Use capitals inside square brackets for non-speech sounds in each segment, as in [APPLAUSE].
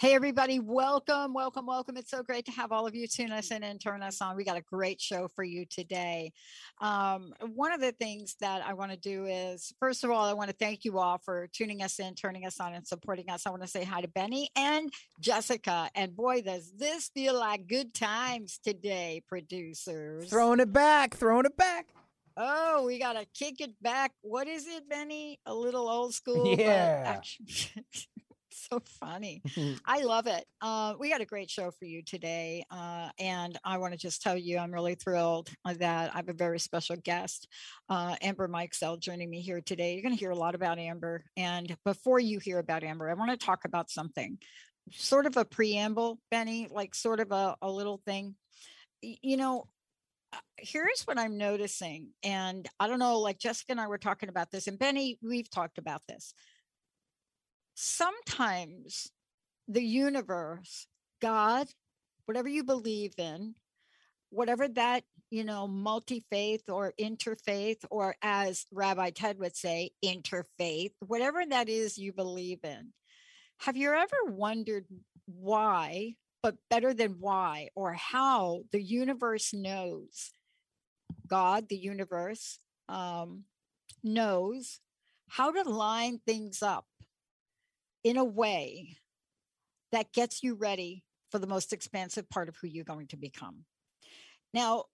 Hey, everybody, welcome, welcome, welcome. It's so great to have all of you tune us in and turn us on. We got a great show for you today. Um, one of the things that I want to do is, first of all, I want to thank you all for tuning us in, turning us on, and supporting us. I want to say hi to Benny and Jessica. And boy, does this feel like good times today, producers. Throwing it back, throwing it back. Oh, we got to kick it back. What is it, Benny? A little old [LAUGHS] school. Yeah. [LAUGHS] so funny. I love it. Uh, we got a great show for you today. Uh, and I want to just tell you, I'm really thrilled that I have a very special guest, uh, Amber Mikesell, joining me here today. You're going to hear a lot about Amber. And before you hear about Amber, I want to talk about something sort of a preamble, Benny, like sort of a, a little thing. You know, uh, here's what I'm noticing. And I don't know, like Jessica and I were talking about this, and Benny, we've talked about this sometimes the universe, God, whatever you believe in, whatever that, you know, multi faith or interfaith, or as Rabbi Ted would say, interfaith, whatever that is you believe in. Have you ever wondered why, but better than why, or how the universe knows? God, the universe, um, knows how to line things up in a way that gets you ready for the most expansive part of who you're going to become. Now,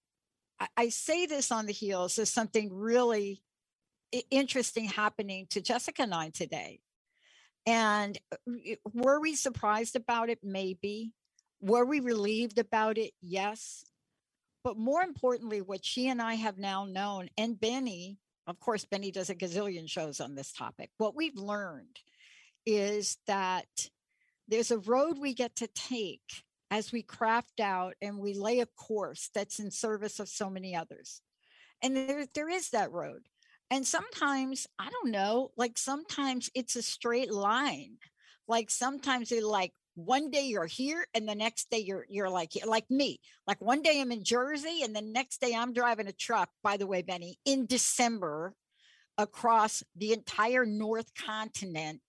I say this on the heels of something really interesting happening to Jessica and I today. And uh, were we surprised about it? Maybe. Were we relieved about it? Yes. But more importantly, what she and I have now known, and Benny, of course, Benny does a gazillion shows on this topic. What we've learned is that there's a road we get to take as we craft out and we lay a course that's in service of so many others. And there, there is that road. And sometimes, I don't know, like sometimes it's a straight line. Like sometimes it's like one day you're here and the next day you're you're like like me. Like one day I'm in Jersey and the next day I'm driving a truck, by the way, Benny, in December across the entire North Continent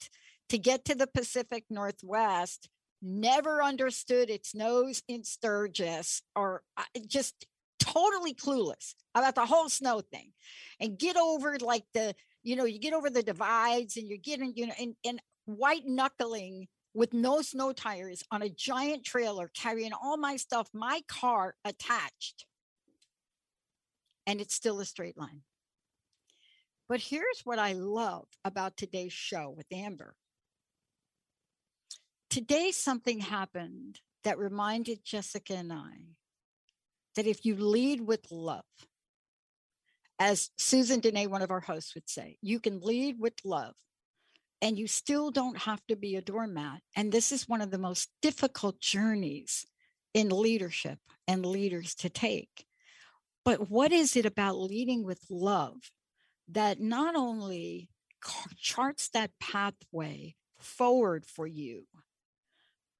to get to the Pacific Northwest, never understood its nose in Sturgis or uh, just totally clueless about the whole snow thing and get over like the, you know, you get over the divides and you're getting, you know, and, and white knuckling with no snow tires on a giant trailer carrying all my stuff, my car attached. And it's still a straight line. But here's what I love about today's show with Amber today something happened that reminded Jessica and I that if you lead with love, as Susan Dene, one of our hosts, would say, you can lead with love and you still don't have to be a doormat. And this is one of the most difficult journeys in leadership and leaders to take. But what is it about leading with love that not only charts that pathway forward for you,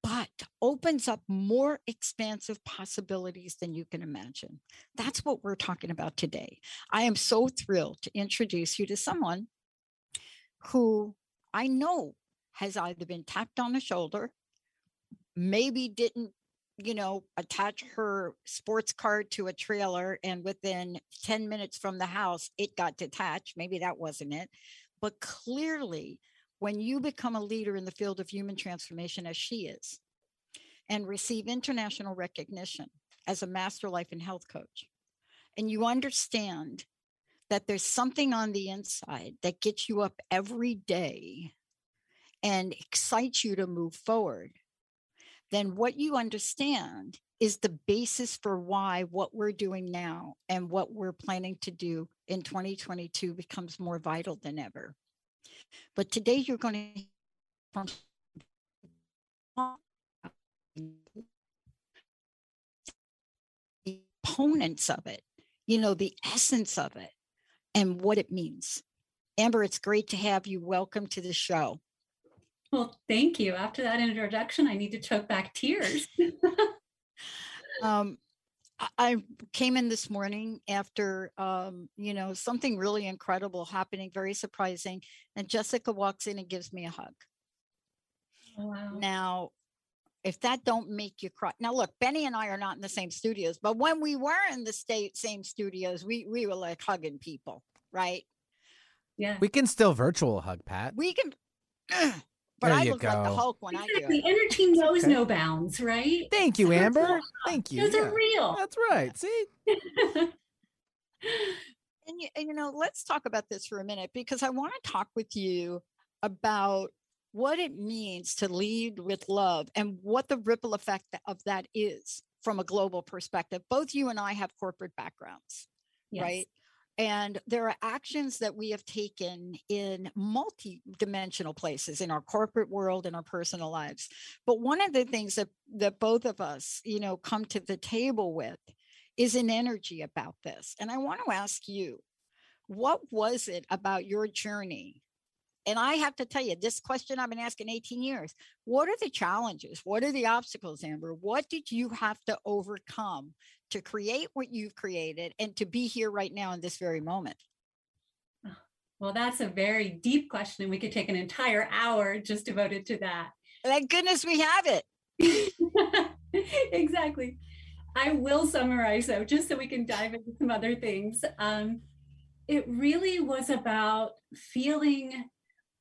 but opens up more expansive possibilities than you can imagine. That's what we're talking about today. I am so thrilled to introduce you to someone who I know has either been tapped on the shoulder, maybe didn't, you know, attach her sports car to a trailer, and within 10 minutes from the house, it got detached. Maybe that wasn't it. But clearly, when you become a leader in the field of human transformation, as she is, and receive international recognition as a master life and health coach, and you understand that there's something on the inside that gets you up every day and excites you to move forward, then what you understand is the basis for why what we're doing now and what we're planning to do in 2022 becomes more vital than ever. But today you're going to from components of it, you know, the essence of it and what it means. Amber, it's great to have you. Welcome to the show. Well, thank you. After that introduction, I need to choke back tears. [LAUGHS] um, I came in this morning after, um, you know, something really incredible happening, very surprising. And Jessica walks in and gives me a hug. Oh, wow. Now, if that don't make you cry now look benny and i are not in the same studios but when we were in the state same studios we we were like hugging people right yeah we can still virtual hug pat we can [CLEARS THROAT] but there i you look go. like the hulk when exactly. i do it energy knows okay. no bounds right thank you amber thank you those yeah. are real that's right see [LAUGHS] and you, and you know let's talk about this for a minute because i want to talk with you about what it means to lead with love and what the ripple effect of that is from a global perspective. Both you and I have corporate backgrounds, yes. right? And there are actions that we have taken in multi-dimensional places in our corporate world in our personal lives. But one of the things that that both of us, you know, come to the table with is an energy about this. And I want to ask you, what was it about your journey and I have to tell you, this question I've been asking 18 years what are the challenges? What are the obstacles, Amber? What did you have to overcome to create what you've created and to be here right now in this very moment? Well, that's a very deep question. And we could take an entire hour just devoted to that. Thank goodness we have it. [LAUGHS] exactly. I will summarize though, just so we can dive into some other things. Um, it really was about feeling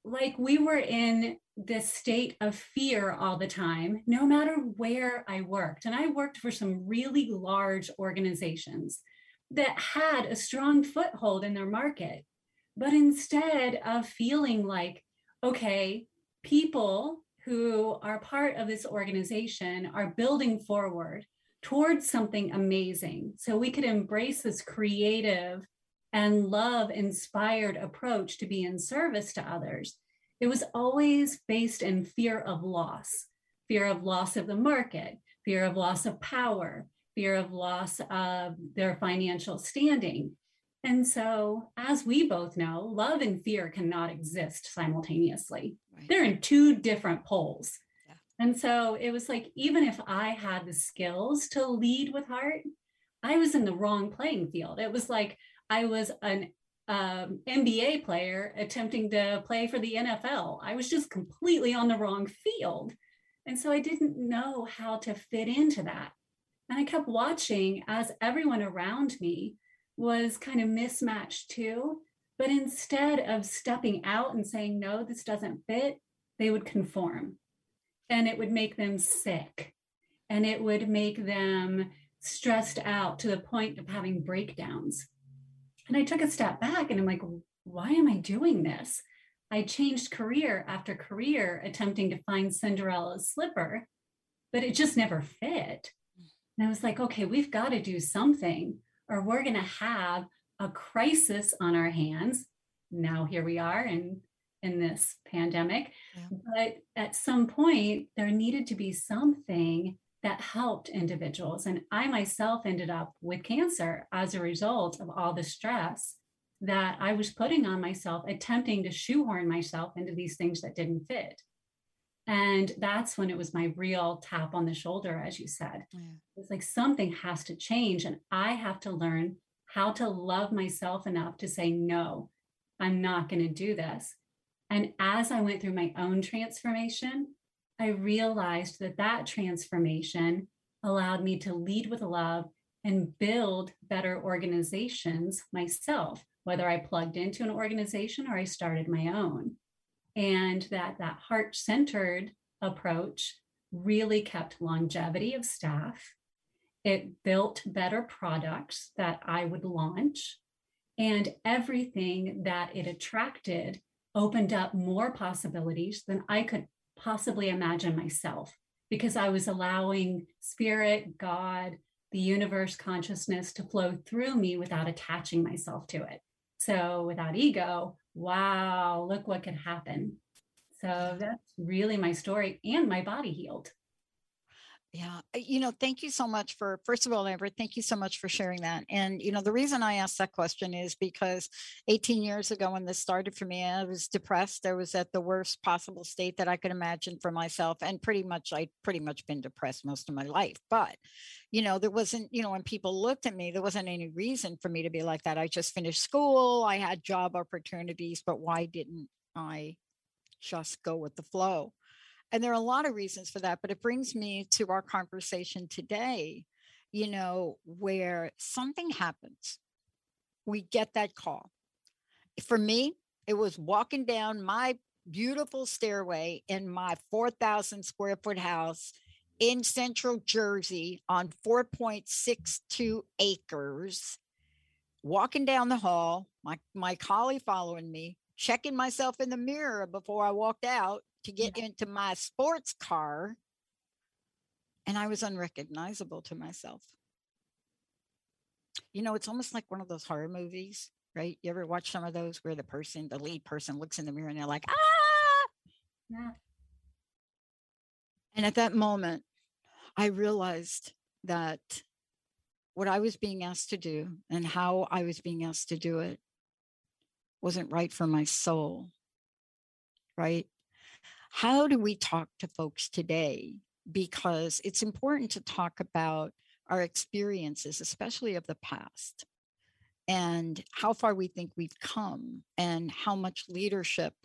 like we were in this state of fear all the time, no matter where I worked. And I worked for some really large organizations that had a strong foothold in their market. But instead of feeling like, okay, people who are part of this organization are building forward towards something amazing. So we could embrace this creative and love inspired approach to be in service to others, it was always based in fear of loss fear of loss of the market, fear of loss of power, fear of loss of their financial standing. And so, as we both know, love and fear cannot exist simultaneously. Right. They're in two different poles. Yeah. And so it was like, even if I had the skills to lead with heart, I was in the wrong playing field. It was like I was an um, NBA player attempting to play for the NFL. I was just completely on the wrong field. And so I didn't know how to fit into that. And I kept watching as everyone around me was kind of mismatched too. But instead of stepping out and saying, no, this doesn't fit, they would conform. And it would make them sick. And it would make them stressed out to the point of having breakdowns. And I took a step back and I'm like, why am I doing this? I changed career after career attempting to find Cinderella's slipper, but it just never fit. And I was like, okay, we've got to do something or we're going to have a crisis on our hands. Now here we are in in this pandemic. Yeah. But at some point there needed to be something that helped individuals. And I myself ended up with cancer as a result of all the stress that I was putting on myself, attempting to shoehorn myself into these things that didn't fit. And that's when it was my real tap on the shoulder, as you said. Yeah. It's like something has to change, and I have to learn how to love myself enough to say, no, I'm not going to do this. And as I went through my own transformation, I realized that that transformation allowed me to lead with love and build better organizations myself, whether I plugged into an organization or I started my own. And that that heart-centered approach really kept longevity of staff. It built better products that I would launch. And everything that it attracted opened up more possibilities than I could possibly imagine myself. because I was allowing spirit, God, the universe consciousness to flow through me without attaching myself to it. So without ego, wow, look what could happen. So that's really my story and my body healed. Yeah. Uh, you know, thank you so much for, first of all, Amber, thank you so much for sharing that. And, you know, the reason I asked that question is because 18 years ago, when this started for me, I was depressed. I was at the worst possible state that I could imagine for myself. And pretty much, I'd pretty much been depressed most of my life. But, you know, there wasn't, you know, when people looked at me, there wasn't any reason for me to be like that. I just finished school, I had job opportunities, but why didn't I just go with the flow? And there are a lot of reasons for that, but it brings me to our conversation today, you know, where something happens. We get that call. For me, it was walking down my beautiful stairway in my 4,000 square foot house in central Jersey on 4.62 acres, walking down the hall, my, my collie following me, checking myself in the mirror before I walked out to get into my sports car. And I was unrecognizable to myself. You know, it's almost like one of those horror movies, right? You ever watch some of those where the person, the lead person, looks in the mirror and they're like, ah. Yeah. And at that moment, I realized that what I was being asked to do and how I was being asked to do it wasn't right for my soul. Right. How do we talk to folks today? Because it's important to talk about our experiences, especially of the past, and how far we think we've come, and how much leadership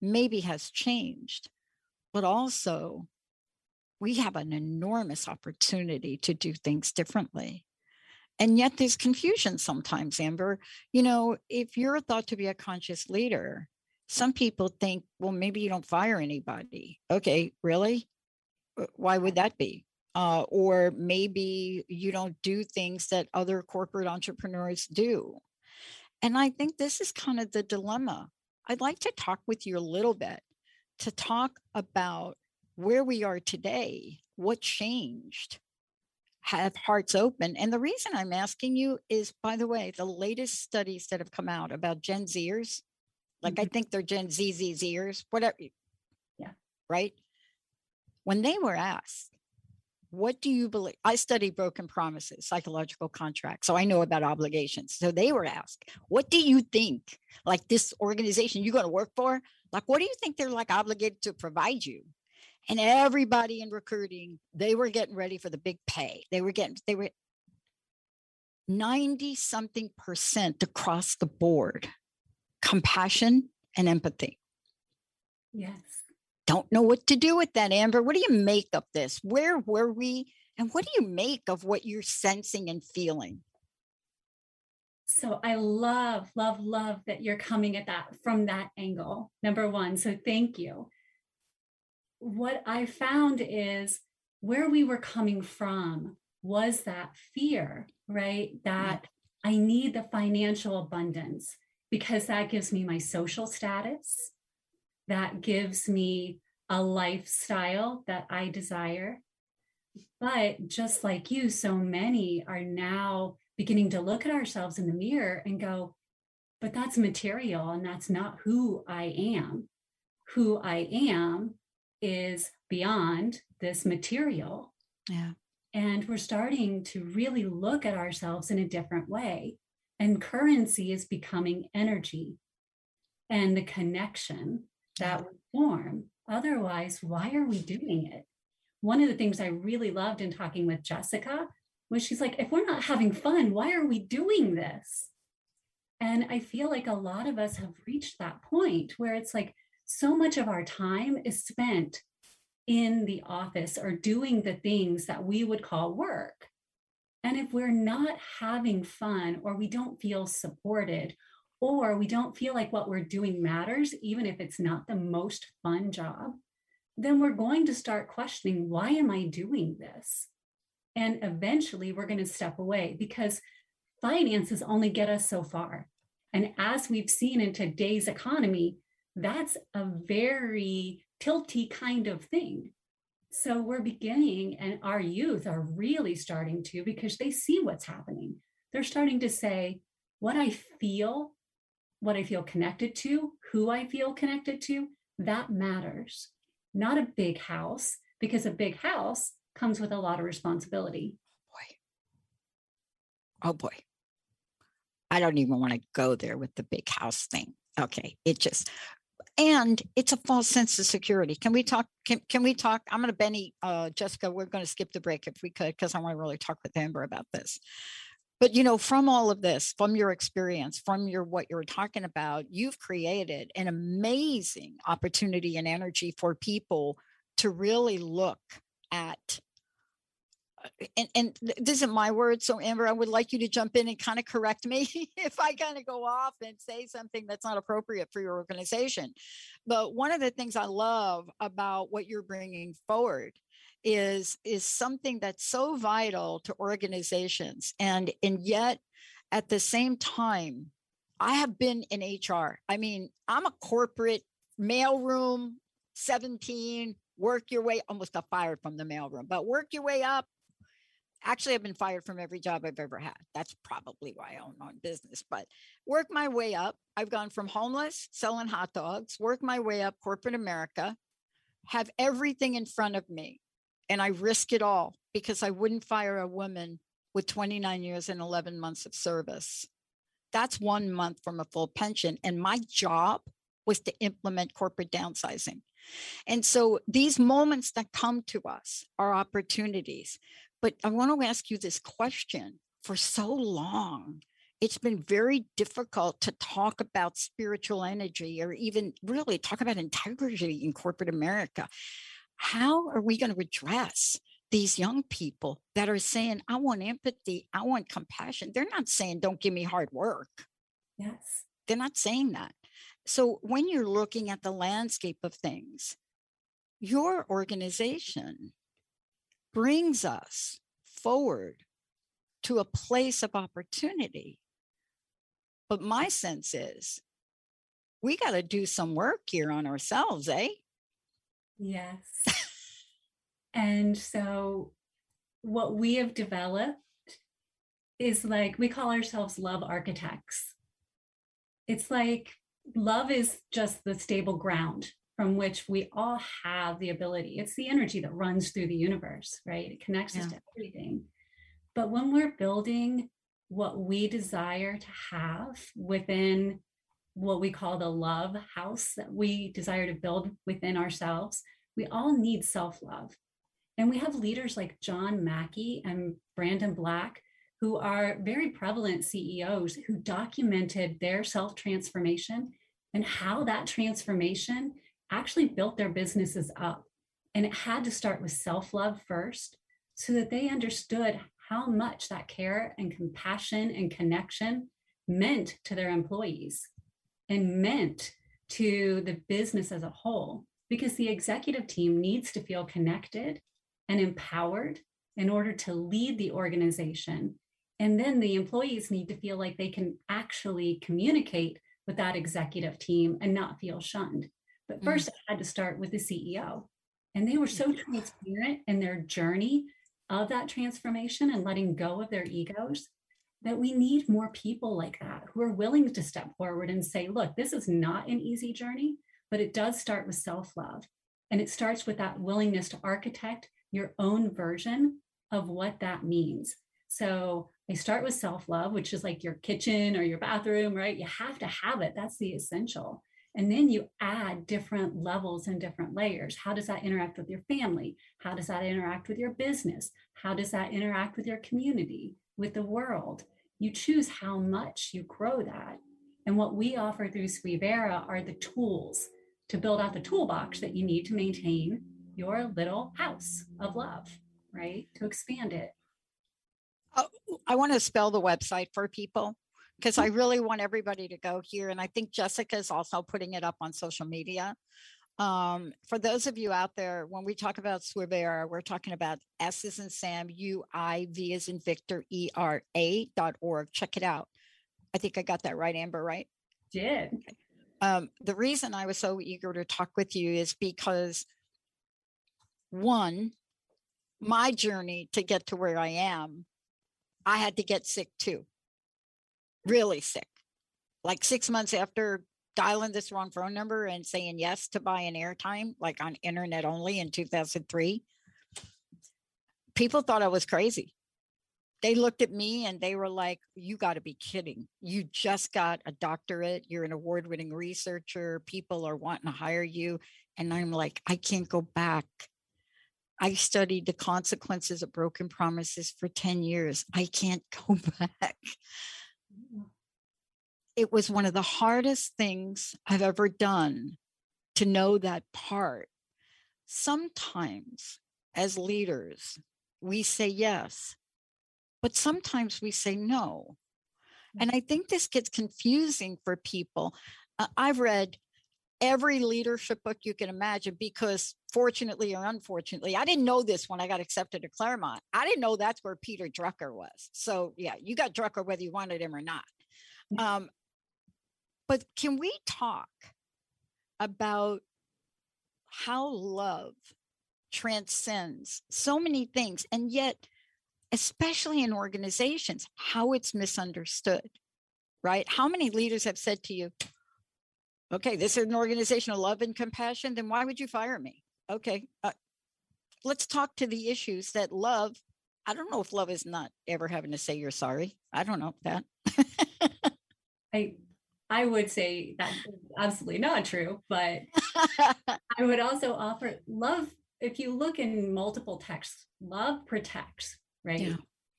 maybe has changed. But also, we have an enormous opportunity to do things differently. And yet, there's confusion sometimes, Amber. You know, if you're thought to be a conscious leader, some people think, well, maybe you don't fire anybody. Okay, really? Why would that be? Uh, or maybe you don't do things that other corporate entrepreneurs do. And I think this is kind of the dilemma. I'd like to talk with you a little bit to talk about where we are today, what changed, have hearts open. And the reason I'm asking you is, by the way, the latest studies that have come out about Gen Zers, like I think they're Gen Z, Z, Zers, whatever. Yeah. Right. When they were asked, what do you believe? I study broken promises, psychological contracts. So I know about obligations. So they were asked, what do you think, like this organization you're going to work for? Like, what do you think they're like obligated to provide you? And everybody in recruiting, they were getting ready for the big pay. They were getting, they were 90 something percent across the board compassion and empathy. Yes. Don't know what to do with that, Amber. What do you make of this? Where were we? And what do you make of what you're sensing and feeling? So I love, love, love that you're coming at that from that angle. Number one. So thank you. What I found is where we were coming from was that fear, right? Mm-hmm. That I need the financial abundance because that gives me my social status, that gives me a lifestyle that I desire. But just like you, so many are now beginning to look at ourselves in the mirror and go, but that's material and that's not who I am. Who I am is beyond this material. Yeah. And we're starting to really look at ourselves in a different way. And currency is becoming energy and the connection that mm-hmm. would form. Otherwise, why are we doing it? One of the things I really loved in talking with Jessica was she's like, if we're not having fun, why are we doing this? And I feel like a lot of us have reached that point where it's like so much of our time is spent in the office or doing the things that we would call work. And if we're not having fun or we don't feel supported or we don't feel like what we're doing matters, even if it's not the most fun job, then we're going to start questioning why am I doing this? And eventually we're going to step away because finances only get us so far. And as we've seen in today's economy, that's a very tilty kind of thing. So we're beginning, and our youth are really starting to because they see what's happening. They're starting to say, what I feel, what I feel connected to, who I feel connected to, that matters. Not a big house, because a big house comes with a lot of responsibility. Oh, boy. Oh boy. I don't even want to go there with the big house thing. Okay. It just, and it's a false sense of security. Can we talk? Can, can we talk? I'm going to Benny, uh, Jessica, we're going to skip the break if we could, because I want to really talk with Amber about this. But you know, from all of this, from your experience, from your what you're talking about, you've created an amazing opportunity and energy for people to really look at and, and this isn't my word. So Amber, I would like you to jump in and kind of correct me [LAUGHS] if I kind of go off and say something that's not appropriate for your organization. But one of the things I love about what you're bringing forward is is something that's so vital to organizations and and yet at the same time i have been in hr i mean i'm a corporate mailroom 17 work your way almost got fired from the mailroom but work your way up Actually, I've been fired from every job I've ever had. That's probably why I own my own business, but work my way up. I've gone from homeless, selling hot dogs, work my way up corporate America, have everything in front of me. And I risk it all because I wouldn't fire a woman with 29 years and 11 months of service. That's one month from a full pension. And my job was to implement corporate downsizing. And so these moments that come to us are opportunities. But I want to ask you this question for so long. It's been very difficult to talk about spiritual energy or even really talk about integrity in corporate America. How are we going to address these young people that are saying, I want empathy, I want compassion? They're not saying, don't give me hard work. Yes. They're not saying that. So when you're looking at the landscape of things, your organization brings us forward to a place of opportunity. But my sense is we got to do some work here on ourselves, eh? Yes. and so, what we have developed is like we call ourselves love architects. It's like love is just the stable ground from which we all have the ability. It's the energy that runs through the universe, right? It connects yeah. us to everything. But when we're building what we desire to have within what we call the love house that we desire to build within ourselves, we all need self love. And we have leaders like John Mackey and Brandon Black who are very prevalent CEOs who documented their self transformation and how that transformation actually built their businesses up. And it had to start with self love first so that they understood how much that care and compassion and connection meant to their employees and meant to the business as a whole. Because the executive team needs to feel connected and empowered in order to lead the organization. And then the employees need to feel like they can actually communicate with that executive team and not feel shunned. But mm. first, mm. I had to start with the CEO. And they were so transparent in their journey of that transformation and letting go of their egos that we need more people like that who are willing to step forward and say, look, this is not an easy journey, but it does start with self love. And it starts with that willingness to architect your own version of what that means. So they start with self love, which is like your kitchen or your bathroom, right? You have to have it. That's the essential. And then you add different levels and different layers. How does that interact with your family? How does that interact with your business? How does that interact with your community, with the world? You choose how much you grow that. And what we offer through Suivera are the tools to build out the toolbox that you need to maintain your little house of love, right? To expand it. Oh, I want to spell the website for people because I really want everybody to go here. And I think Jessica is also putting it up on social media. Um, for those of you out there, when we talk about Suivera, we're talking about S is in Sam, U I V is in Victor, E R A dot org. Check it out. I think I got that right, Amber, right? Did. Um, the reason I was so eager to talk with you is because one, my journey to get to where I am, I had to get sick too. Really sick. Like six months after dialing this wrong phone number and saying yes to buy an airtime, like on internet only in 2003, people thought I was crazy. They looked at me and they were like, You got to be kidding. You just got a doctorate. You're an award winning researcher. People are wanting to hire you. And I'm like, I can't go back. I studied the consequences of broken promises for 10 years. I can't go [LAUGHS] back. It was one of the hardest things I've ever done to know that part. Sometimes, as leaders, we say yes, but sometimes we say no. And I think this gets confusing for people. Uh, I've read every leadership book you can imagine because fortunately or unfortunately i didn't know this when i got accepted to claremont i didn't know that's where peter drucker was so yeah you got drucker whether you wanted him or not um, but can we talk about how love transcends so many things and yet especially in organizations how it's misunderstood right how many leaders have said to you okay, this is an organization of love and compassion, then why would you fire me? Okay, uh, let's talk to the issues that love. I don't know if love is not ever having to say you're sorry. I don't know that. [LAUGHS] I I would say that's absolutely not true, but [LAUGHS] I would also offer love. If you look in multiple texts, love protects, right? Yeah.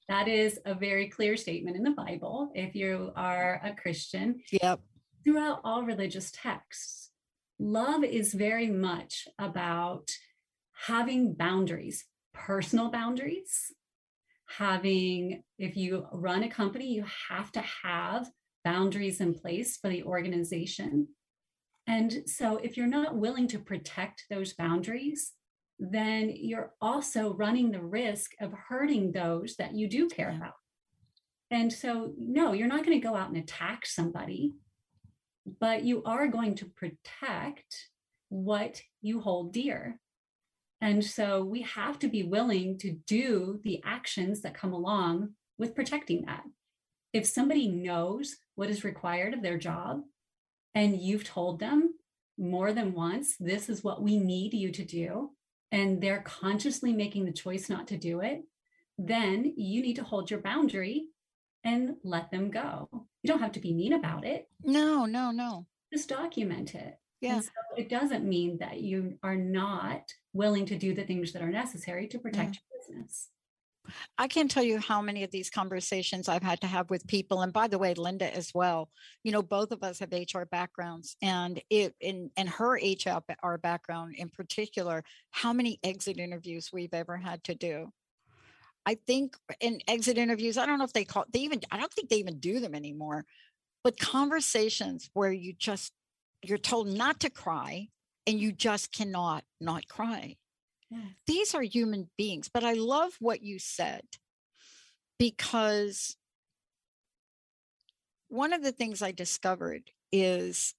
That is a very clear statement in the Bible. If you are a Christian, yep throughout all religious texts, love is very much about having boundaries, personal boundaries, having, if you run a company, you have to have boundaries in place for the organization. And so, if you're not willing to protect those boundaries, then you're also running the risk of hurting those that you do care about. And so, no, you're not going to go out and attack somebody but you are going to protect what you hold dear. And so we have to be willing to do the actions that come along with protecting that. If somebody knows what is required of their job and you've told them more than once, this is what we need you to do, and they're consciously making the choice not to do it, then you need to hold your boundary and let them go. You don't have to be mean about it. No, no, no. Just document it. Yeah. So it doesn't mean that you are not willing to do the things that are necessary to protect yeah. your business. I can't tell you how many of these conversations I've had to have with people. And by the way, Linda as well. You know, both of us have HR backgrounds, and it in and her HR background in particular, how many exit interviews we've ever had to do. I think in exit interviews, I don't know if they call they even I don't think they even do them anymore. But conversations where you just you're told not to cry and you just cannot not cry. These are human beings, but I love what you said because one of the things I discovered is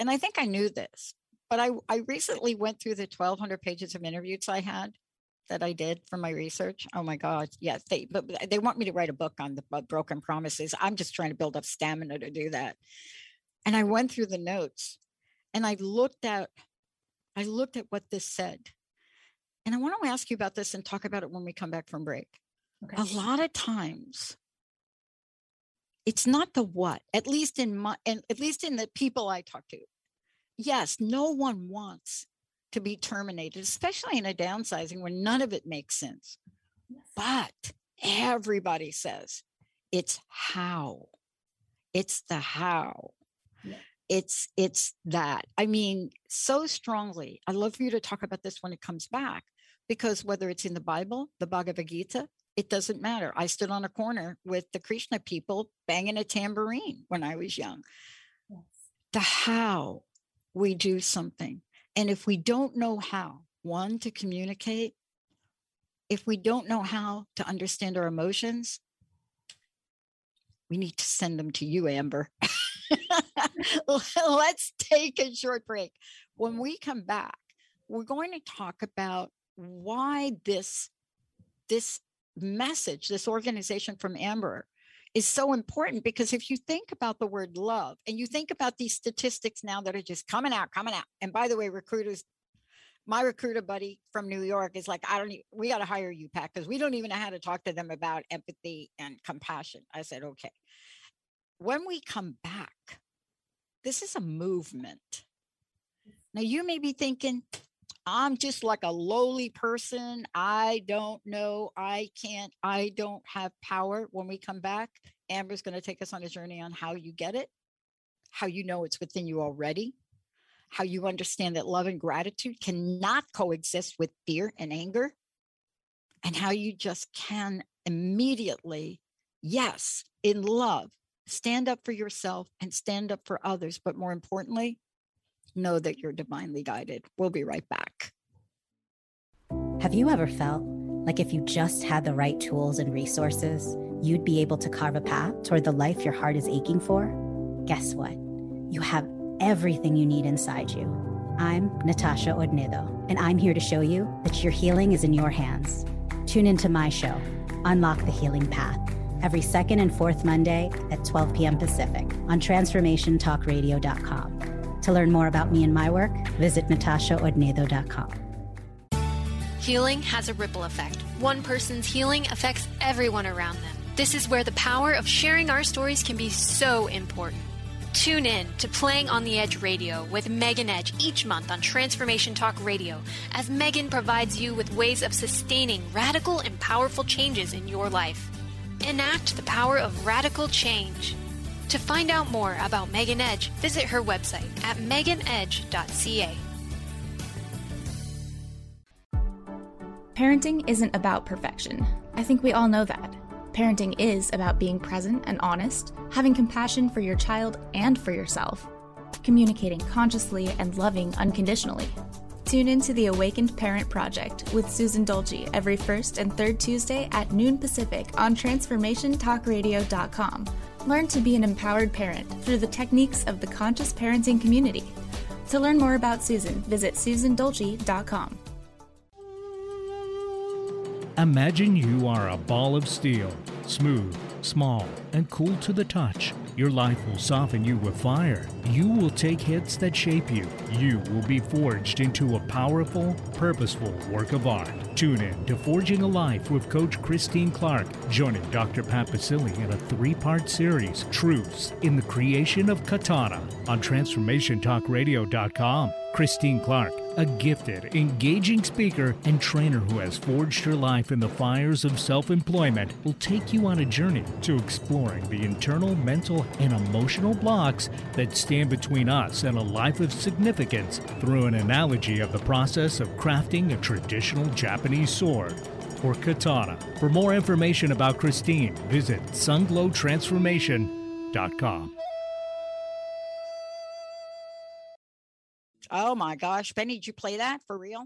and I think I knew this, but I I recently went through the 1200 pages of interviews I had that I did for my research. Oh my God. Yes. They, but they want me to write a book on the uh, broken promises. I'm just trying to build up stamina to do that. And I went through the notes and I looked at, I looked at what this said. And I want to ask you about this and talk about it when we come back from break. Okay. A lot of times it's not the what, at least in my, and at least in the people I talk to. Yes, no one wants to be terminated, especially in a downsizing where none of it makes sense. Yes. But everybody says it's how. It's the how. Yeah. It's it's that. I mean, so strongly. I love for you to talk about this when it comes back, because whether it's in the Bible, the Bhagavad Gita, it doesn't matter. I stood on a corner with the Krishna people banging a tambourine when I was young. Yes. The how we do something and if we don't know how, one, to communicate, if we don't know how to understand our emotions, we need to send them to you, Amber. [LAUGHS] Let's take a short break. When we come back, we're going to talk about why this this message, this organization from Amber is so important because if you think about the word love and you think about these statistics now that are just coming out, coming out. And by the way, recruiters, my recruiter buddy from New York is like, I don't, even, we got to hire you, Pat, because we don't even know how to talk to them about empathy and compassion. I said, okay. When we come back, this is a movement. Now you may be thinking, I'm just like a lowly person. I don't know. I can't. I don't have power. When we come back, Amber's going to take us on a journey on how you get it, how you know it's within you already, how you understand that love and gratitude cannot coexist with fear and anger, and how you just can immediately, yes, in love, stand up for yourself and stand up for others. But more importantly, know that you're divinely guided. We'll be right back. Have you ever felt like if you just had the right tools and resources, you'd be able to carve a path toward the life your heart is aching for? Guess what? You have everything you need inside you. I'm Natasha Odnedo, and I'm here to show you that your healing is in your hands. Tune into my show, Unlock the Healing Path, every second and fourth Monday at 12 p.m. Pacific on TransformationTalkRadio.com. To learn more about me and my work, visit natashaodnedo.com. Healing has a ripple effect. One person's healing affects everyone around them. This is where the power of sharing our stories can be so important. Tune in to Playing on the Edge Radio with Megan Edge each month on Transformation Talk Radio as Megan provides you with ways of sustaining radical and powerful changes in your life. Enact the power of radical change. To find out more about Megan Edge, visit her website at meganedge.ca. Parenting isn't about perfection. I think we all know that. Parenting is about being present and honest, having compassion for your child and for yourself, communicating consciously and loving unconditionally. Tune in to the Awakened Parent Project with Susan Dolce every first and third Tuesday at noon Pacific on TransformationTalkRadio.com. Learn to be an empowered parent through the techniques of the conscious parenting community. To learn more about Susan, visit susandolce.com. Imagine you are a ball of steel, smooth, small, and cool to the touch. Your life will soften you with fire. You will take hits that shape you. You will be forged into a powerful, purposeful work of art. Tune in to Forging a Life with Coach Christine Clark, joining Dr. Pat in a three part series, Truths in the Creation of Katana, on TransformationTalkRadio.com. Christine Clark, a gifted, engaging speaker and trainer who has forged her life in the fires of self employment, will take you on a journey to exploring the internal, mental, and emotional blocks that stand between us and a life of significance through an analogy of the process of crafting a traditional Japanese sword or katana. For more information about Christine, visit sunglowtransformation.com. Oh my gosh, Benny, did you play that for real?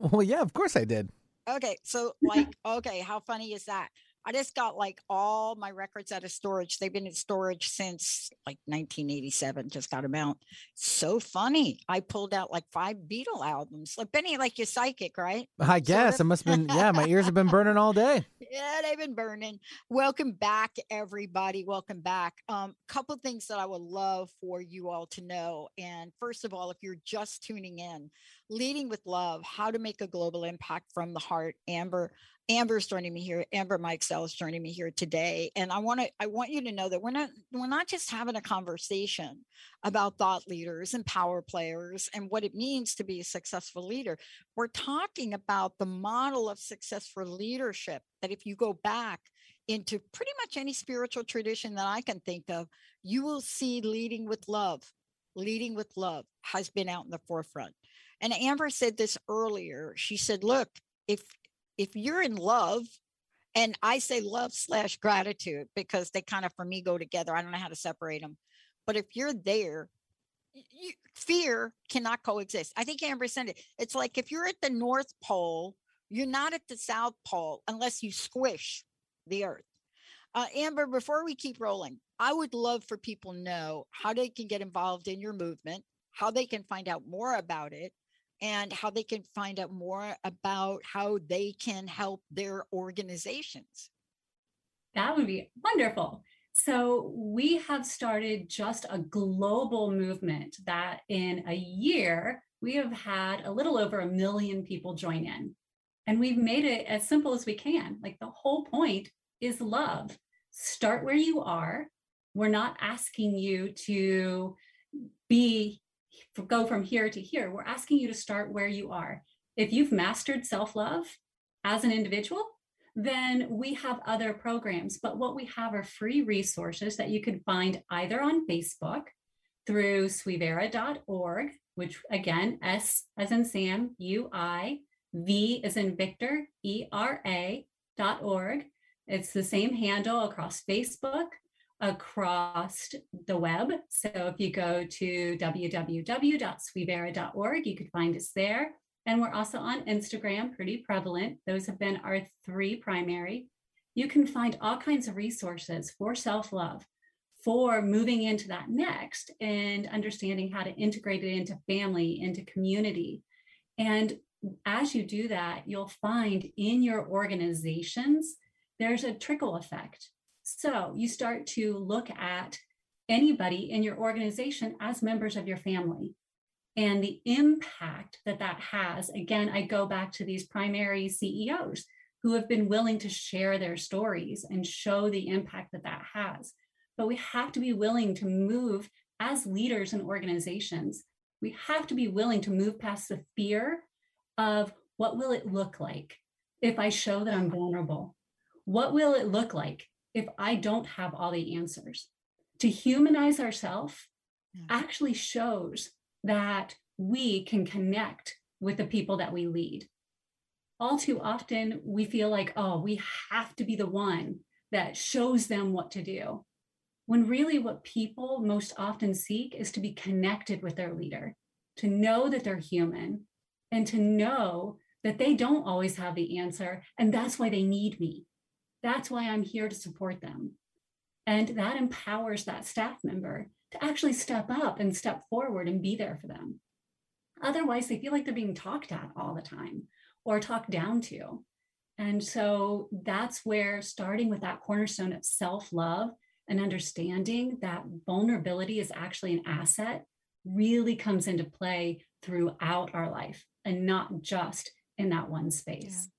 Well, yeah, of course I did. Okay, so like, okay, how funny is that? I just got like all my records out of storage. They've been in storage since like 1987. Just got them out. So funny. I pulled out like five Beatle albums. Like Benny, like you're psychic, right? I guess it must have been. Yeah, my ears have been burning all day. [LAUGHS] Yeah, they've been burning. Welcome back, everybody. Welcome back. Um, couple things that I would love for you all to know. And first of all, if you're just tuning in, leading with love, how to make a global impact from the heart. Amber Amber's joining me here. Amber Mikesell is joining me here today, and I want to I want you to know that we're not we're not just having a conversation about thought leaders and power players and what it means to be a successful leader. We're talking about the model of success for leadership. That if you go back into pretty much any spiritual tradition that I can think of, you will see leading with love. Leading with love has been out in the forefront. And Amber said this earlier. She said, "Look, if if you're in love and i say love slash gratitude because they kind of for me go together. I don't know how to separate them but if you're there you, fear cannot coexist. I think amber said it. It's like if you're at the north pole you're not at the south pole unless you squish the earth. Uh, amber before we keep rolling i would love for people know how they can get involved in your movement how they can find out more about it and how they can find out more about how they can help their organizations. That would be wonderful. So, we have started just a global movement that in a year, we have had a little over a million people join in. And we've made it as simple as we can. Like the whole point is love. Start where you are. We're not asking you to be go from here to here. We're asking you to start where you are. If you've mastered self-love as an individual, then we have other programs. But what we have are free resources that you can find either on Facebook through suivera.org, which again, S as in Sam, U I, V as in Victor, E R A dot org. It's the same handle across Facebook, across the web. So if you go to www.suivera.org, you could find us there. And we're also on Instagram, pretty prevalent. Those have been our three primary. You can find all kinds of resources for self love, for moving into that next and understanding how to integrate it into family, into community. And as you do that, you'll find in your organizations, there's a trickle effect. So you start to look at anybody in your organization as members of your family and the impact that that has. Again, I go back to these primary CEOs who have been willing to share their stories and show the impact that that has. But we have to be willing to move as leaders in organizations. We have to be willing to move past the fear of what will it look like if I show that I'm vulnerable? What will it look like if I don't have all the answers? To humanize ourselves actually shows that we can connect with the people that we lead. All too often, we feel like, oh, we have to be the one that shows them what to do. When really, what people most often seek is to be connected with their leader, to know that they're human, and to know that they don't always have the answer. And that's why they need me. That's why I'm here to support them. And that empowers that staff member to actually step up and step forward and be there for them. Otherwise, they feel like they're being talked at all the time or talked down to. And so that's where starting with that cornerstone of self love and understanding that vulnerability is actually an asset really comes into play throughout our life and not just in that one space.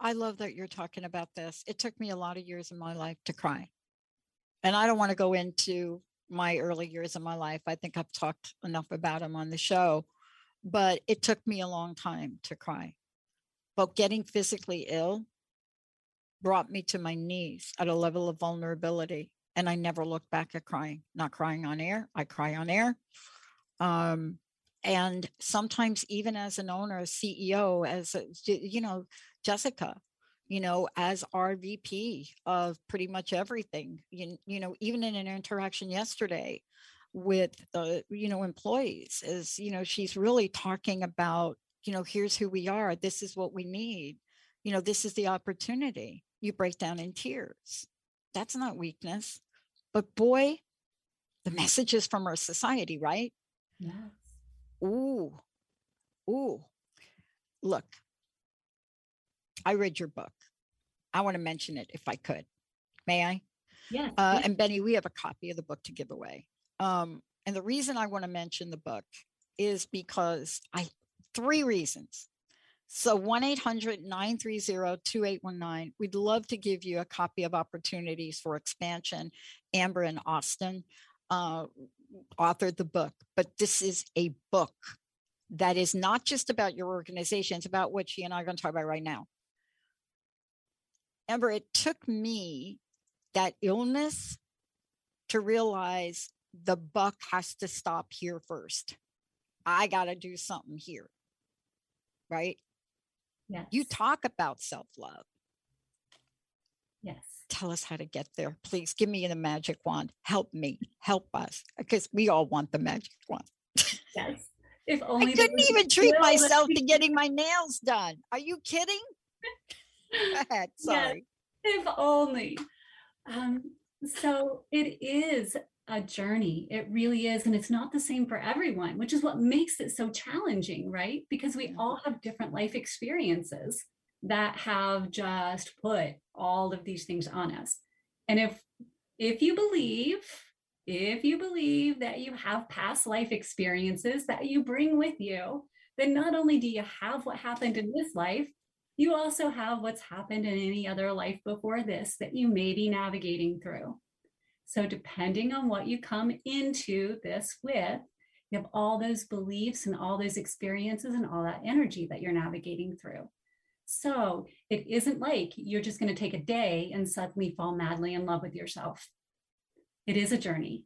I love that you're talking about this. It took me a lot of years in my life to cry. And I don't want to go into my early years of my life. I think I've talked enough about them on the show, but it took me a long time to cry. But getting physically ill brought me to my knees at a level of vulnerability. And I never looked back at crying, not crying on air. I cry on air. Um, and sometimes even as an owner, CEO, as a, you know, Jessica, you know, as our VP of pretty much everything. You, you know, even in an interaction yesterday with the, you know, employees, is, you know, she's really talking about, you know, here's who we are. This is what we need. You know, this is the opportunity. You break down in tears. That's not weakness. But boy, the messages from our society, right? Yes. Ooh, ooh. Look, I read your book. I want to mention it if I could. May I? Yes. Uh, yes. And Benny, we have a copy of the book to give away. Um, and the reason I want to mention the book is because I, three reasons. So 1 800 930 2819. We'd love to give you a copy of Opportunities for Expansion. Amber and Austin uh, authored the book, but this is a book that is not just about your organization, it's about what she and I are going to talk about right now. Amber, it took me that illness to realize the buck has to stop here first. I got to do something here. Right? Yes. You talk about self love. Yes. Tell us how to get there. Please give me the magic wand. Help me. Help us. Because we all want the magic wand. Yes. [LAUGHS] If only I couldn't even treat myself to [LAUGHS] getting my nails done. Are you kidding? Go [LAUGHS] ahead. Sorry. Yes, if only. Um, so it is a journey. It really is. And it's not the same for everyone, which is what makes it so challenging, right? Because we all have different life experiences that have just put all of these things on us. And if if you believe if you believe that you have past life experiences that you bring with you, then not only do you have what happened in this life, you also have what's happened in any other life before this that you may be navigating through. So, depending on what you come into this with, you have all those beliefs and all those experiences and all that energy that you're navigating through. So, it isn't like you're just going to take a day and suddenly fall madly in love with yourself. It is a journey.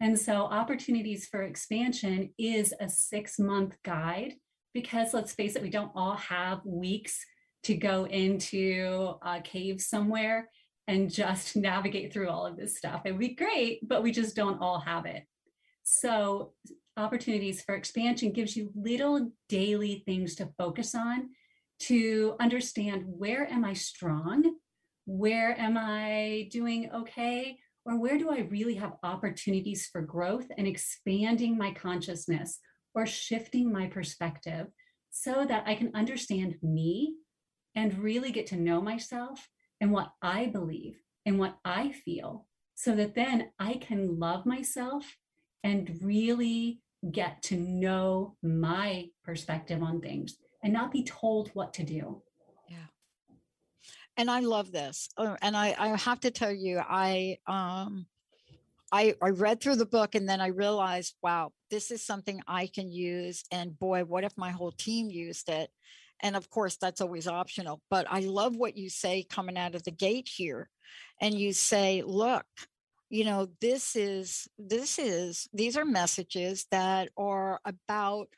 And so, opportunities for expansion is a six month guide because let's face it, we don't all have weeks to go into a cave somewhere and just [LAUGHS] navigate through all of this stuff. It would be great, but we just don't all have it. So, opportunities for expansion gives you little daily things to focus on to understand where am I strong? Where am I doing okay? Or where do I really have opportunities for growth and expanding my consciousness or shifting my perspective so that I can understand me and really get to know myself and what I believe and what I feel so that then I can love myself and really get to know my perspective on things and not be told what to do. Yeah. And I love this. Uh, and I, I have to tell you, I um I, I read through the book and then I realized, wow, this is something I can use. And boy, what if my whole team used it? And of course, that's always optional. But I love what you say coming out of the gate here. And you say, look, you know, this is, this is, these are messages that are about,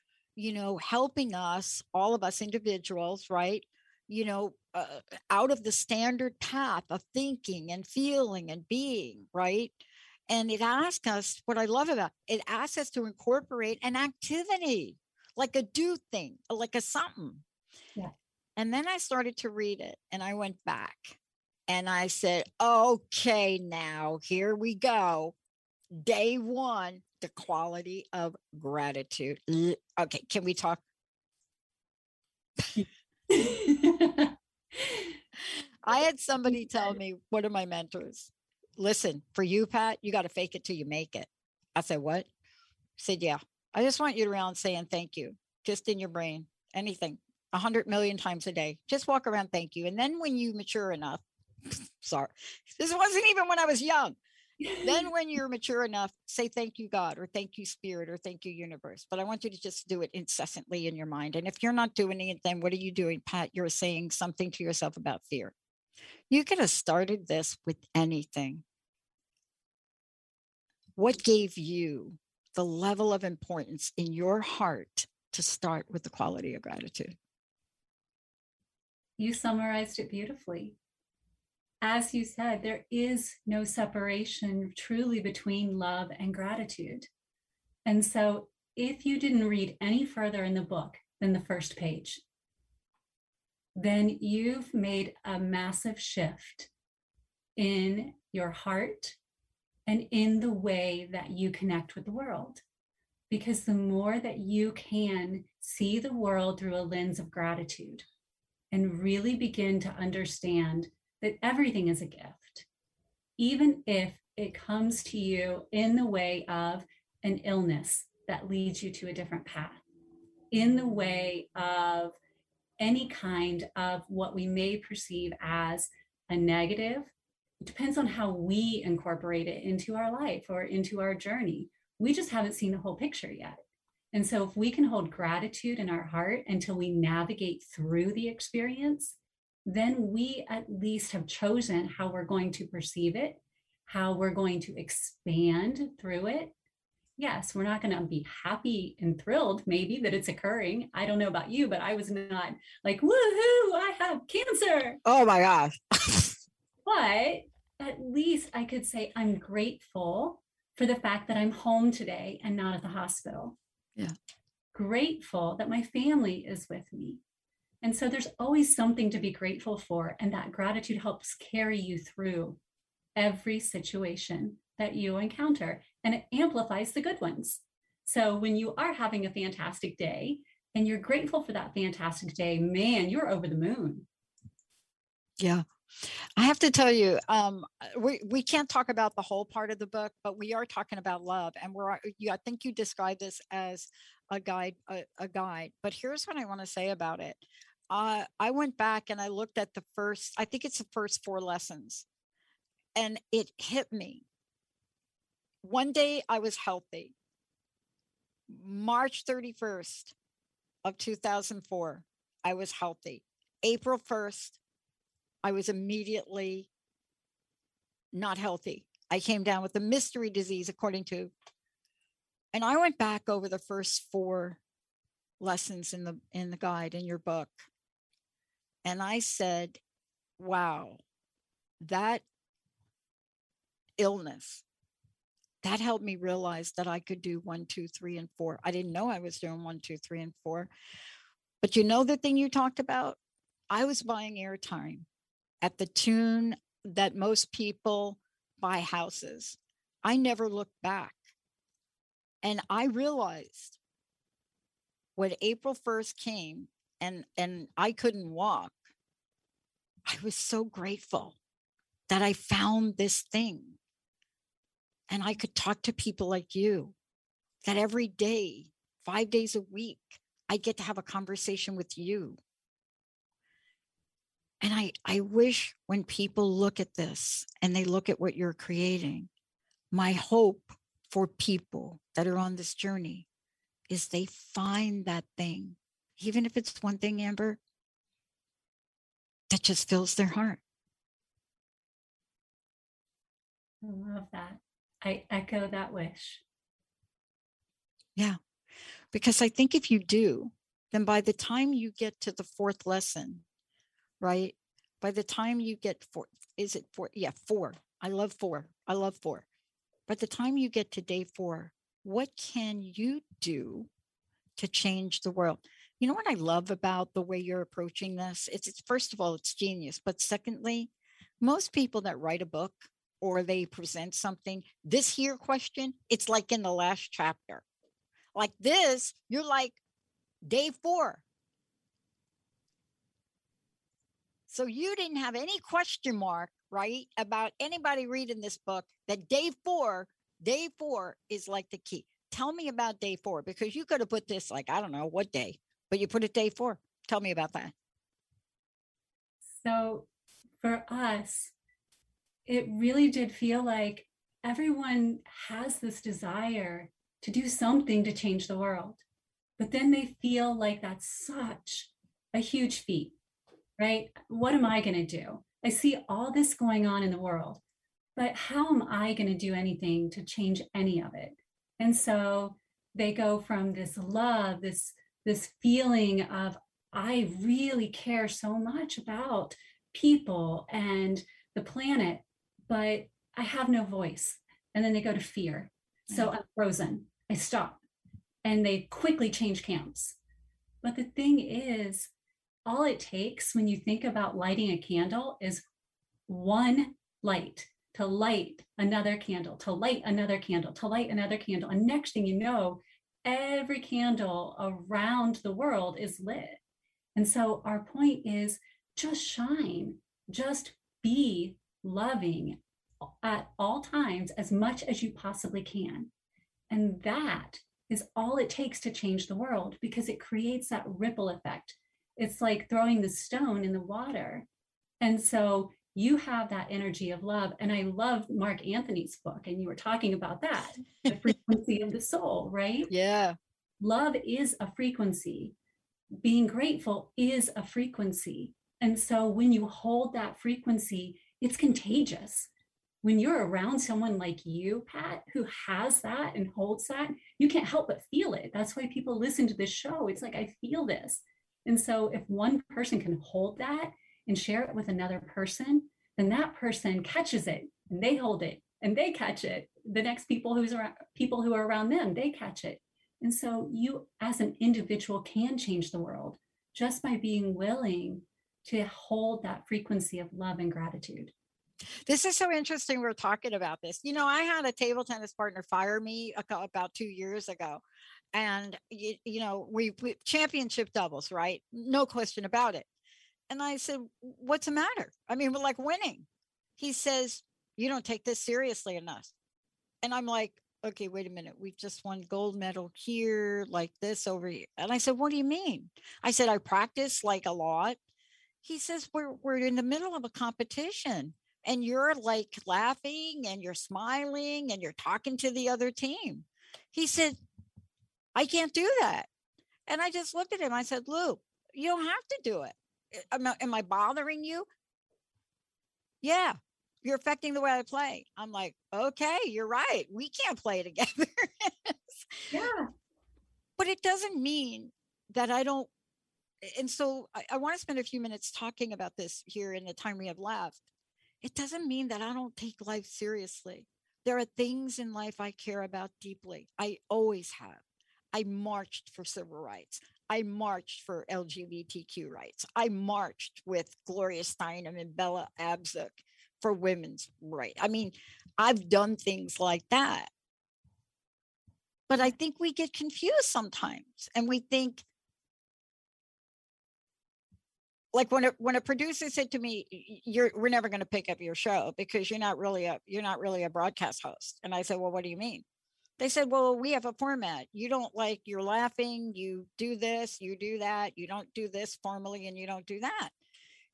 you know, helping us, all of us individuals, right? You know, uh, out of the standard path of thinking and feeling and being, right? And it asks us what I love about it asks us to incorporate an activity, like a do thing, like a something. Yeah. And then I started to read it and I went back and I said, okay, now here we go. Day one, the quality of gratitude. Okay, can we talk? [LAUGHS] I had somebody [LAUGHS] tell me, one of my mentors, listen, for you, Pat, you got to fake it till you make it. I said, what? I said, yeah. I just want you around saying thank you, just in your brain, anything, a hundred million times a day. Just walk around, thank you. And then when you mature enough, [LAUGHS] sorry, this wasn't even when I was young. Then [LAUGHS] when you're mature enough, say thank you, God, or thank you, Spirit, or thank you, universe. But I want you to just do it incessantly in your mind. And if you're not doing it, then what are you doing, Pat? You're saying something to yourself about fear. You could have started this with anything. What gave you the level of importance in your heart to start with the quality of gratitude? You summarized it beautifully. As you said, there is no separation truly between love and gratitude. And so, if you didn't read any further in the book than the first page, then you've made a massive shift in your heart and in the way that you connect with the world. Because the more that you can see the world through a lens of gratitude and really begin to understand that everything is a gift, even if it comes to you in the way of an illness that leads you to a different path, in the way of any kind of what we may perceive as a negative it depends on how we incorporate it into our life or into our journey. We just haven't seen the whole picture yet. And so, if we can hold gratitude in our heart until we navigate through the experience, then we at least have chosen how we're going to perceive it, how we're going to expand through it. Yes, we're not going to be happy and thrilled, maybe that it's occurring. I don't know about you, but I was not like, woohoo, I have cancer. Oh my gosh. [LAUGHS] but at least I could say I'm grateful for the fact that I'm home today and not at the hospital. Yeah. Grateful that my family is with me. And so there's always something to be grateful for. And that gratitude helps carry you through every situation that you encounter. and it amplifies the good ones. So when you are having a fantastic day and you're grateful for that fantastic day, man, you're over the moon. Yeah. I have to tell you, um, we, we can't talk about the whole part of the book, but we are talking about love. And we're, you, I think you described this as a guide, a, a guide. But here's what I want to say about it. Uh, I went back and I looked at the first, I think it's the first four lessons, and it hit me. One day I was healthy. March 31st of 2004, I was healthy. April 1st, I was immediately not healthy. I came down with a mystery disease, according to, and I went back over the first four lessons in the in the guide in your book, and I said, "Wow, that illness." That helped me realize that I could do one, two, three, and four. I didn't know I was doing one, two, three, and four. But you know the thing you talked about? I was buying airtime at the tune that most people buy houses. I never looked back. And I realized when April 1st came and and I couldn't walk, I was so grateful that I found this thing. And I could talk to people like you that every day, 5 days a week, I get to have a conversation with you. And I, I wish when people look at this and they look at what you're creating, my hope for people that are on this journey is they find that thing, even if it's one thing, Amber, that just fills their heart. I love that. I echo that wish. Yeah. Because I think if you do, then by the time you get to the fourth lesson, right? By the time you get four, is it four? Yeah, four. I love four. I love four. By the time you get to day four, what can you do to change the world? You know what I love about the way you're approaching this? It's, it's first of all, it's genius. But secondly, most people that write a book or they present something, this here question, it's like in the last chapter. Like this, you're like day four. So you didn't have any question mark, right, about anybody reading this book that day four, day four is like the key. Tell me about day four because you could have put this like, I don't know what day, but you put it day four. Tell me about that. So for us, it really did feel like everyone has this desire to do something to change the world. But then they feel like that's such a huge feat right? What am I going to do? I see all this going on in the world, but how am I going to do anything to change any of it? And so they go from this love, this this feeling of I really care so much about people and the planet, but I have no voice. And then they go to fear. So mm. I'm frozen. I stop. And they quickly change camps. But the thing is, all it takes when you think about lighting a candle is one light to light another candle, to light another candle, to light another candle. And next thing you know, every candle around the world is lit. And so our point is just shine, just be loving at all times as much as you possibly can. And that is all it takes to change the world because it creates that ripple effect it's like throwing the stone in the water. And so you have that energy of love. And I love Mark Anthony's book, and you were talking about that [LAUGHS] the frequency of the soul, right? Yeah. Love is a frequency, being grateful is a frequency. And so when you hold that frequency, it's contagious. When you're around someone like you, Pat, who has that and holds that, you can't help but feel it. That's why people listen to this show. It's like, I feel this. And so if one person can hold that and share it with another person, then that person catches it and they hold it and they catch it. The next people who's around people who are around them, they catch it. And so you as an individual can change the world just by being willing to hold that frequency of love and gratitude. This is so interesting. We're talking about this. You know, I had a table tennis partner fire me about two years ago. And, you, you know, we, we championship doubles, right? No question about it. And I said, What's the matter? I mean, we're like winning. He says, You don't take this seriously enough. And I'm like, Okay, wait a minute. We just won gold medal here, like this over here. And I said, What do you mean? I said, I practice like a lot. He says, We're we're in the middle of a competition and you're like laughing and you're smiling and you're talking to the other team. He said, I can't do that. And I just looked at him. I said, Lou, you don't have to do it. Am I, am I bothering you? Yeah, you're affecting the way I play. I'm like, okay, you're right. We can't play [LAUGHS] together. yeah. But it doesn't mean that I don't. And so I, I want to spend a few minutes talking about this here in the time we have left it doesn't mean that I don't take life seriously. There are things in life I care about deeply. I always have. I marched for civil rights. I marched for LGBTQ rights. I marched with Gloria Steinem and Bella Abzug for women's rights. I mean, I've done things like that. But I think we get confused sometimes and we think like when a when a producer said to me you're we're never going to pick up your show because you're not really a you're not really a broadcast host and i said well what do you mean they said well we have a format you don't like you're laughing you do this you do that you don't do this formally and you don't do that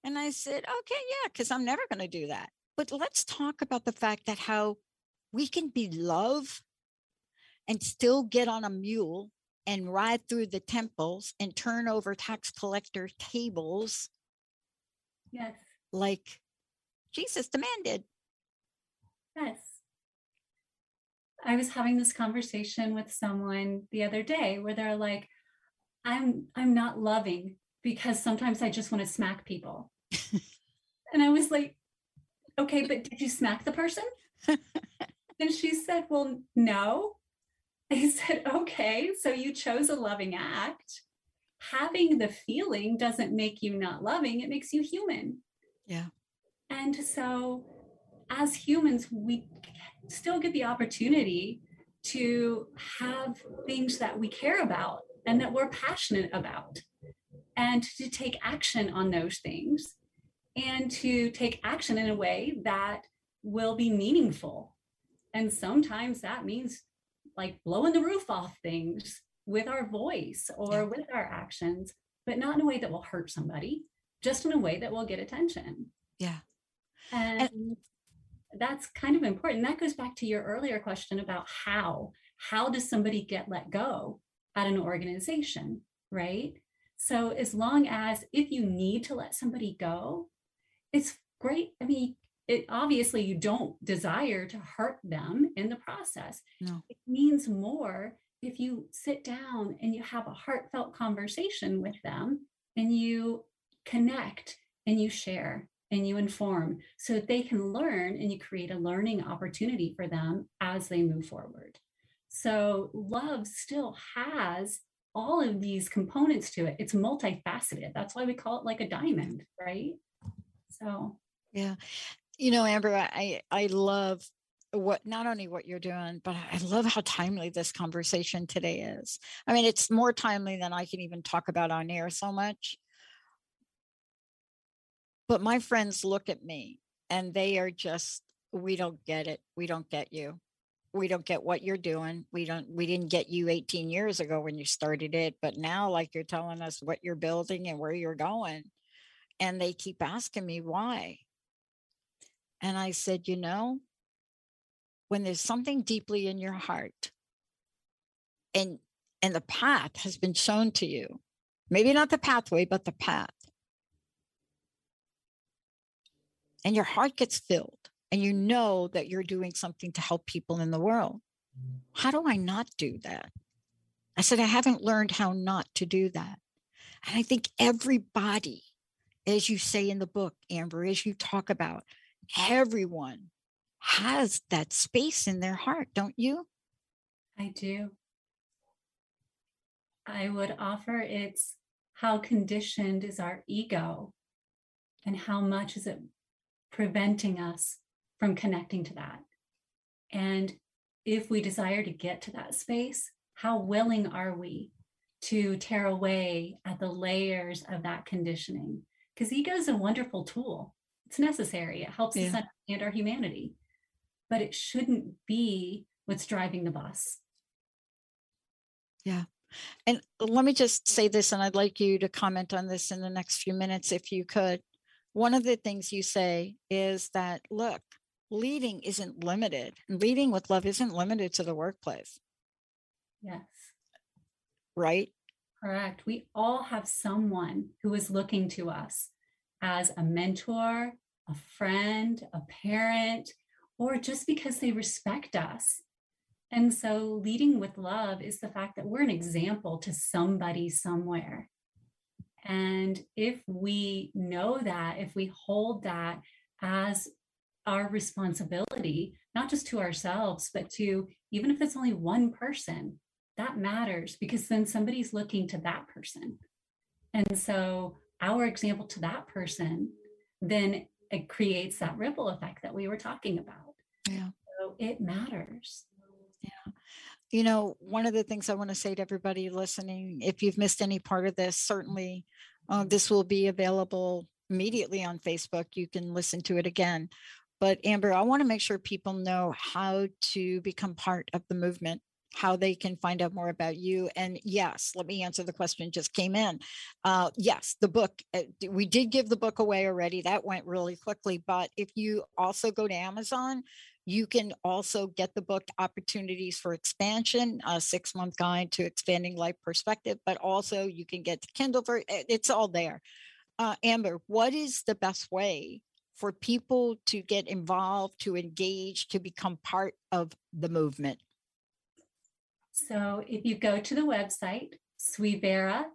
and i said okay yeah because i'm never going to do that but let's talk about the fact that how we can be love and still get on a mule and ride through the temples and turn over tax collector tables. Yes. Like Jesus demanded. Yes. I was having this conversation with someone the other day where they're like, I'm I'm not loving because sometimes I just want to smack people. [LAUGHS] and I was like, okay, but did you smack the person? [LAUGHS] and she said, well, no. I said, okay, so you chose a loving act. Having the feeling doesn't make you not loving, it makes you human. Yeah. And so, as humans, we still get the opportunity to have things that we care about and that we're passionate about, and to take action on those things, and to take action in a way that will be meaningful. And sometimes that means like blowing the roof off things with our voice or yeah. with our actions, but not in a way that will hurt somebody, just in a way that will get attention. Yeah. And, and that's kind of important. That goes back to your earlier question about how. How does somebody get let go at an organization, right? So, as long as if you need to let somebody go, it's great. I mean, it obviously you don't desire to hurt them in the process. No. It means more if you sit down and you have a heartfelt conversation with them and you connect and you share and you inform so that they can learn and you create a learning opportunity for them as they move forward. So love still has all of these components to it. It's multifaceted. That's why we call it like a diamond, right? So yeah you know amber i i love what not only what you're doing but i love how timely this conversation today is i mean it's more timely than i can even talk about on air so much but my friends look at me and they are just we don't get it we don't get you we don't get what you're doing we don't we didn't get you 18 years ago when you started it but now like you're telling us what you're building and where you're going and they keep asking me why and I said, you know, when there's something deeply in your heart and and the path has been shown to you, maybe not the pathway, but the path. And your heart gets filled and you know that you're doing something to help people in the world. How do I not do that? I said, I haven't learned how not to do that. And I think everybody, as you say in the book, Amber, as you talk about, everyone has that space in their heart, don't you? I do. I would offer it's how conditioned is our ego and how much is it preventing us from connecting to that. And if we desire to get to that space, how willing are we to tear away at the layers of that conditioning? Because ego is a wonderful tool. It's necessary. It helps yeah. us understand our humanity, but it shouldn't be what's driving the bus. Yeah. And let me just say this, and I'd like you to comment on this in the next few minutes if you could. One of the things you say is that, look, leading isn't limited. Leading with love isn't limited to the workplace. Yes. Right? Correct. We all have someone who is looking to us as a mentor, a friend, a parent, or just because they respect us. And so, leading with love is the fact that we're an example to somebody somewhere. And if we know that, if we hold that as our responsibility, not just to ourselves, but to even if it's only one person, that matters because then somebody's looking to that person. And so our example to that person, then it creates that ripple effect that we were talking about. Yeah. So it matters. Yeah. You know, one of the things I want to say to everybody listening, if you've missed any part of this, certainly uh, this will be available immediately on Facebook. You can listen to it again. But Amber, I want to make sure people know how to become part of the movement, how they can find out more about you. And yes, let me answer the question just came in. Uh, yes, the book, uh, we did give the book away already. That went really quickly. But if you also go to Amazon, you can also get the book Opportunities for Expansion, a six month guide to expanding life perspective, but also you can get the Kindle for it's all there. Uh, Amber, what is the best way for people to get involved, to engage, to become part of the movement? So if you go to the website, suivera.org,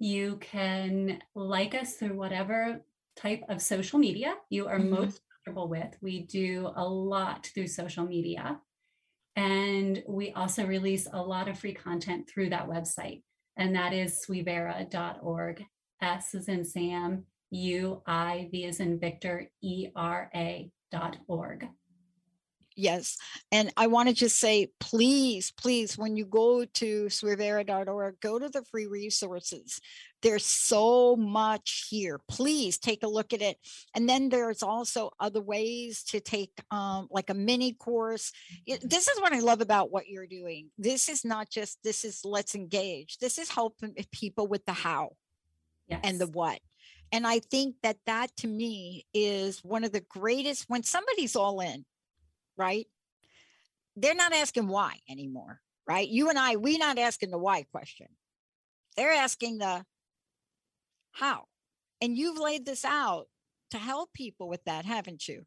you can like us through whatever type of social media you are mm-hmm. most comfortable with. We do a lot through social media. And we also release a lot of free content through that website. And that is suivera.org. S is in Sam, U I V is in Victor, E R A dot org. Yes. And I want to just say, please, please, when you go to suivera.org, go to the free resources. There's so much here. Please take a look at it. And then there's also other ways to take um, like a mini course. Mm-hmm. This is what I love about what you're doing. This is not just, this is let's engage. This is helping people with the how yes. and the what. And I think that that to me is one of the greatest when somebody's all in, right? They're not asking why anymore, right? You and I, we're not asking the why question. They're asking the how. And you've laid this out to help people with that, haven't you?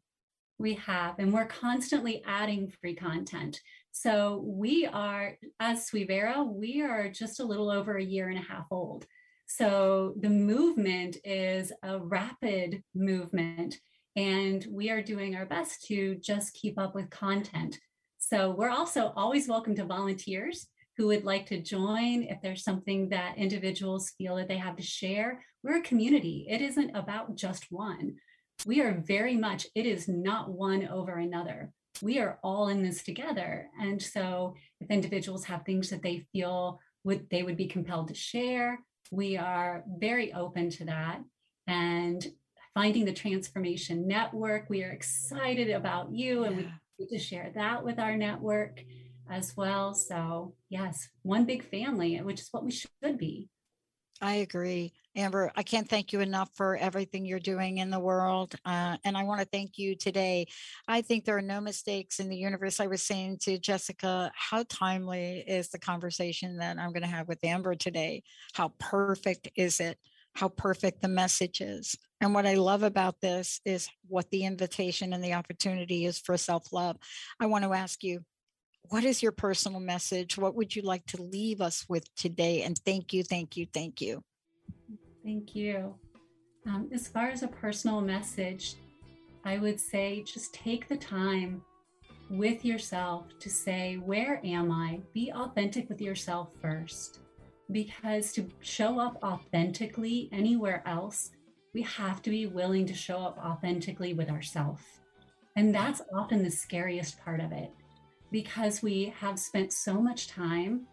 We have, and we're constantly adding free content. So we are, as Suivera, we are just a little over a year and a half old. So the movement is a rapid movement, and we are doing our best to just keep up with content. So we're also always welcome to volunteers who would like to join if there's something that individuals feel that they have to share. We're a community, it isn't about just one. We are very much, it is not one over another. We are all in this together. And so if individuals have things that they feel would they would be compelled to share, we are very open to that. And finding the transformation network, we are excited about you and we need to share that with our network as well. So, yes, one big family, which is what we should be. I agree. Amber, I can't thank you enough for everything you're doing in the world. Uh, and I want to thank you today. I think there are no mistakes in the universe. I was saying to Jessica, how timely is the conversation that I'm going to have with Amber today? How perfect is it? How perfect the message is. And what I love about this is what the invitation and the opportunity is for self love. I want to ask you, what is your personal message? What would you like to leave us with today? And thank you, thank you, thank you. Thank you. Um, as far as a personal message, I would say just take the time with yourself to say, Where am I? Be authentic with yourself first. Because to show up authentically anywhere else we have to be willing to show up authentically with ourselves. And that's often the scariest part of it because we have spent so much time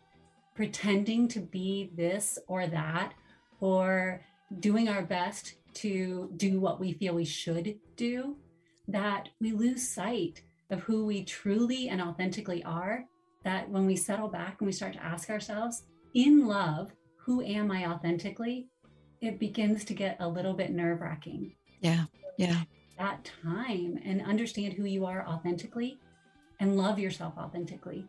pretending to be this or that or doing our best to do what we feel we should do that we lose sight of who we truly and authentically are. That when we settle back and we start to ask ourselves, in love, who am I authentically? It begins to get a little bit nerve wracking. Yeah. Yeah. That time and understand who you are authentically and love yourself authentically